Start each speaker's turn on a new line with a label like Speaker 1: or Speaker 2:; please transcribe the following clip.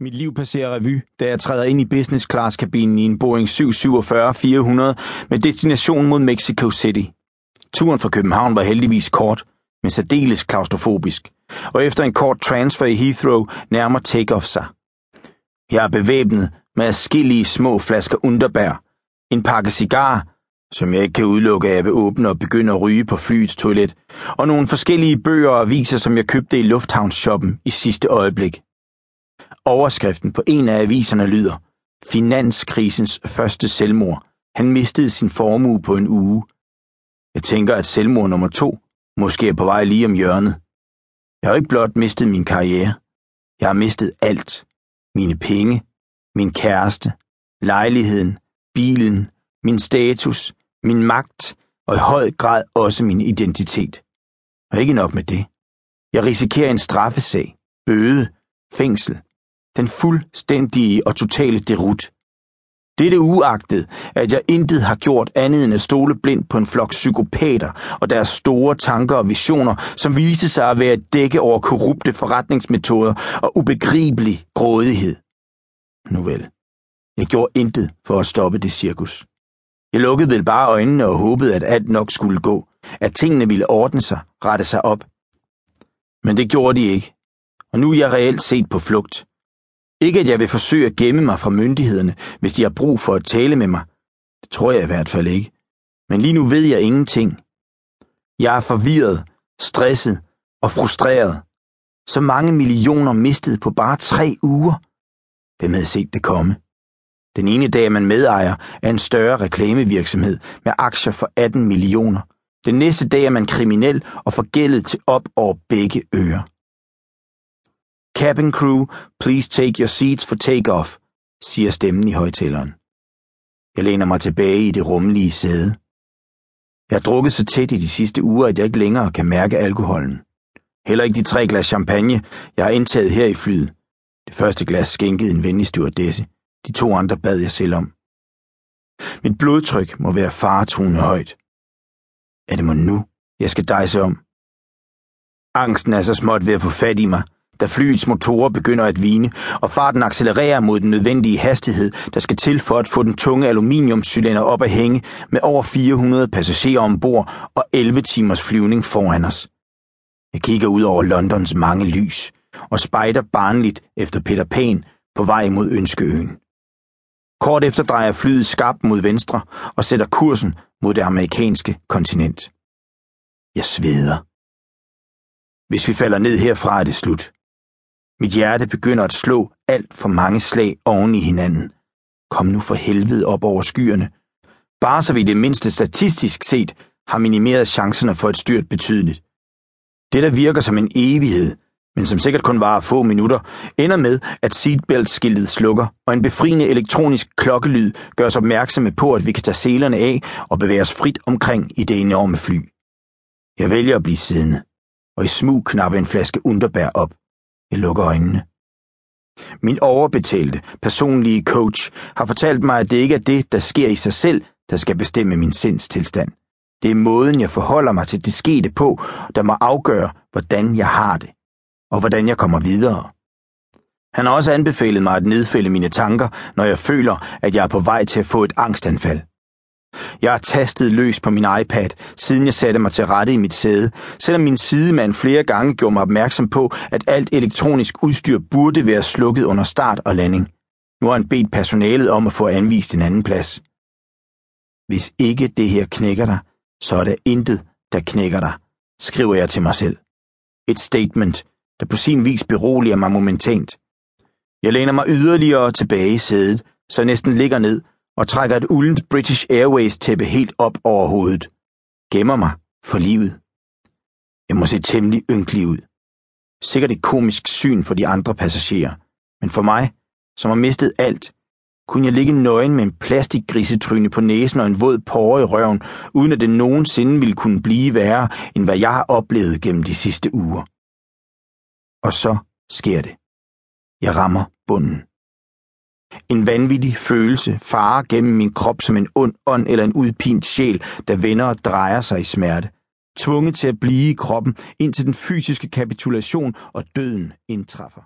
Speaker 1: Mit liv passerer revy, da jeg træder ind i business class kabinen i en Boeing 747-400 med destination mod Mexico City. Turen fra København var heldigvis kort, men særdeles klaustrofobisk, og efter en kort transfer i Heathrow nærmer take-off sig. Jeg er bevæbnet med adskillige små flasker underbær, en pakke cigar, som jeg ikke kan udelukke, at jeg vil åbne og begynde at ryge på flyets toilet, og nogle forskellige bøger og aviser, som jeg købte i lufthavnsshoppen i sidste øjeblik. Overskriften på en af aviserne lyder Finanskrisens første selvmord. Han mistede sin formue på en uge. Jeg tænker, at selvmord nummer to måske er på vej lige om hjørnet. Jeg har ikke blot mistet min karriere. Jeg har mistet alt. Mine penge, min kæreste, lejligheden, bilen, min status, min magt og i høj grad også min identitet. Og ikke nok med det. Jeg risikerer en straffesag, bøde, fængsel, den fuldstændige og totale derut. Dette uagtet, at jeg intet har gjort andet end at stole blindt på en flok psykopater og deres store tanker og visioner, som viste sig at være et dække over korrupte forretningsmetoder og ubegribelig grådighed. Nu vel, jeg gjorde intet for at stoppe det cirkus. Jeg lukkede vel bare øjnene og håbede, at alt nok skulle gå, at tingene ville ordne sig, rette sig op. Men det gjorde de ikke, og nu er jeg reelt set på flugt. Ikke at jeg vil forsøge at gemme mig fra myndighederne, hvis de har brug for at tale med mig. Det tror jeg i hvert fald ikke. Men lige nu ved jeg ingenting. Jeg er forvirret, stresset og frustreret. Så mange millioner mistet på bare tre uger. Hvem havde set det komme? Den ene dag er man medejer af en større reklamevirksomhed med aktier for 18 millioner. Den næste dag er man kriminel og forgældet til op over begge ører. Cabin crew, please take your seats for takeoff, siger stemmen i højtaleren. Jeg læner mig tilbage i det rummelige sæde. Jeg har drukket så tæt i de sidste uger, at jeg ikke længere kan mærke alkoholen. Heller ikke de tre glas champagne, jeg har indtaget her i flyet. Det første glas skænkede en venlig stewardesse. De to andre bad jeg selv om. Mit blodtryk må være faretruende højt. Er det må nu, jeg skal dejse om? Angsten er så småt ved at få fat i mig, da flyets motorer begynder at vine, og farten accelererer mod den nødvendige hastighed, der skal til for at få den tunge aluminiumscylinder op at hænge med over 400 passagerer ombord og 11 timers flyvning foran os. Jeg kigger ud over Londons mange lys og spejder barnligt efter Peter Pan på vej mod Ønskeøen. Kort efter drejer flyet skarpt mod venstre og sætter kursen mod det amerikanske kontinent. Jeg sveder. Hvis vi falder ned herfra, er det slut. Mit hjerte begynder at slå alt for mange slag oven i hinanden. Kom nu for helvede op over skyerne. Bare så vi det mindste statistisk set har minimeret chancerne for et styrt betydeligt. Det, der virker som en evighed, men som sikkert kun varer få minutter, ender med, at seatbelt-skiltet slukker, og en befriende elektronisk klokkelyd gør os opmærksomme på, at vi kan tage selerne af og bevæge os frit omkring i det enorme fly. Jeg vælger at blive siddende, og i smug knappe en flaske underbær op. Jeg lukker øjnene. Min overbetalte, personlige coach har fortalt mig, at det ikke er det, der sker i sig selv, der skal bestemme min sindstilstand. Det er måden, jeg forholder mig til det skete på, der må afgøre, hvordan jeg har det, og hvordan jeg kommer videre. Han har også anbefalet mig at nedfælde mine tanker, når jeg føler, at jeg er på vej til at få et angstanfald. Jeg har tastet løs på min iPad, siden jeg satte mig til rette i mit sæde, selvom min sidemand flere gange gjorde mig opmærksom på, at alt elektronisk udstyr burde være slukket under start og landing. Nu har han bedt personalet om at få anvist en anden plads. Hvis ikke det her knækker dig, så er der intet, der knækker dig, skriver jeg til mig selv. Et statement, der på sin vis beroliger mig momentant. Jeg læner mig yderligere tilbage i sædet, så jeg næsten ligger ned og trækker et uldent British Airways tæppe helt op over hovedet. Gemmer mig for livet. Jeg må se temmelig ynkelig ud. Sikkert et komisk syn for de andre passagerer, men for mig, som har mistet alt, kunne jeg ligge nøgen med en plastikgrisetryne på næsen og en våd porre i røven, uden at det nogensinde ville kunne blive værre, end hvad jeg har oplevet gennem de sidste uger. Og så sker det. Jeg rammer bunden. En vanvittig følelse farer gennem min krop som en ond ånd eller en udpint sjæl, der vender og drejer sig i smerte. Tvunget til at blive i kroppen, indtil den fysiske kapitulation og døden indtræffer.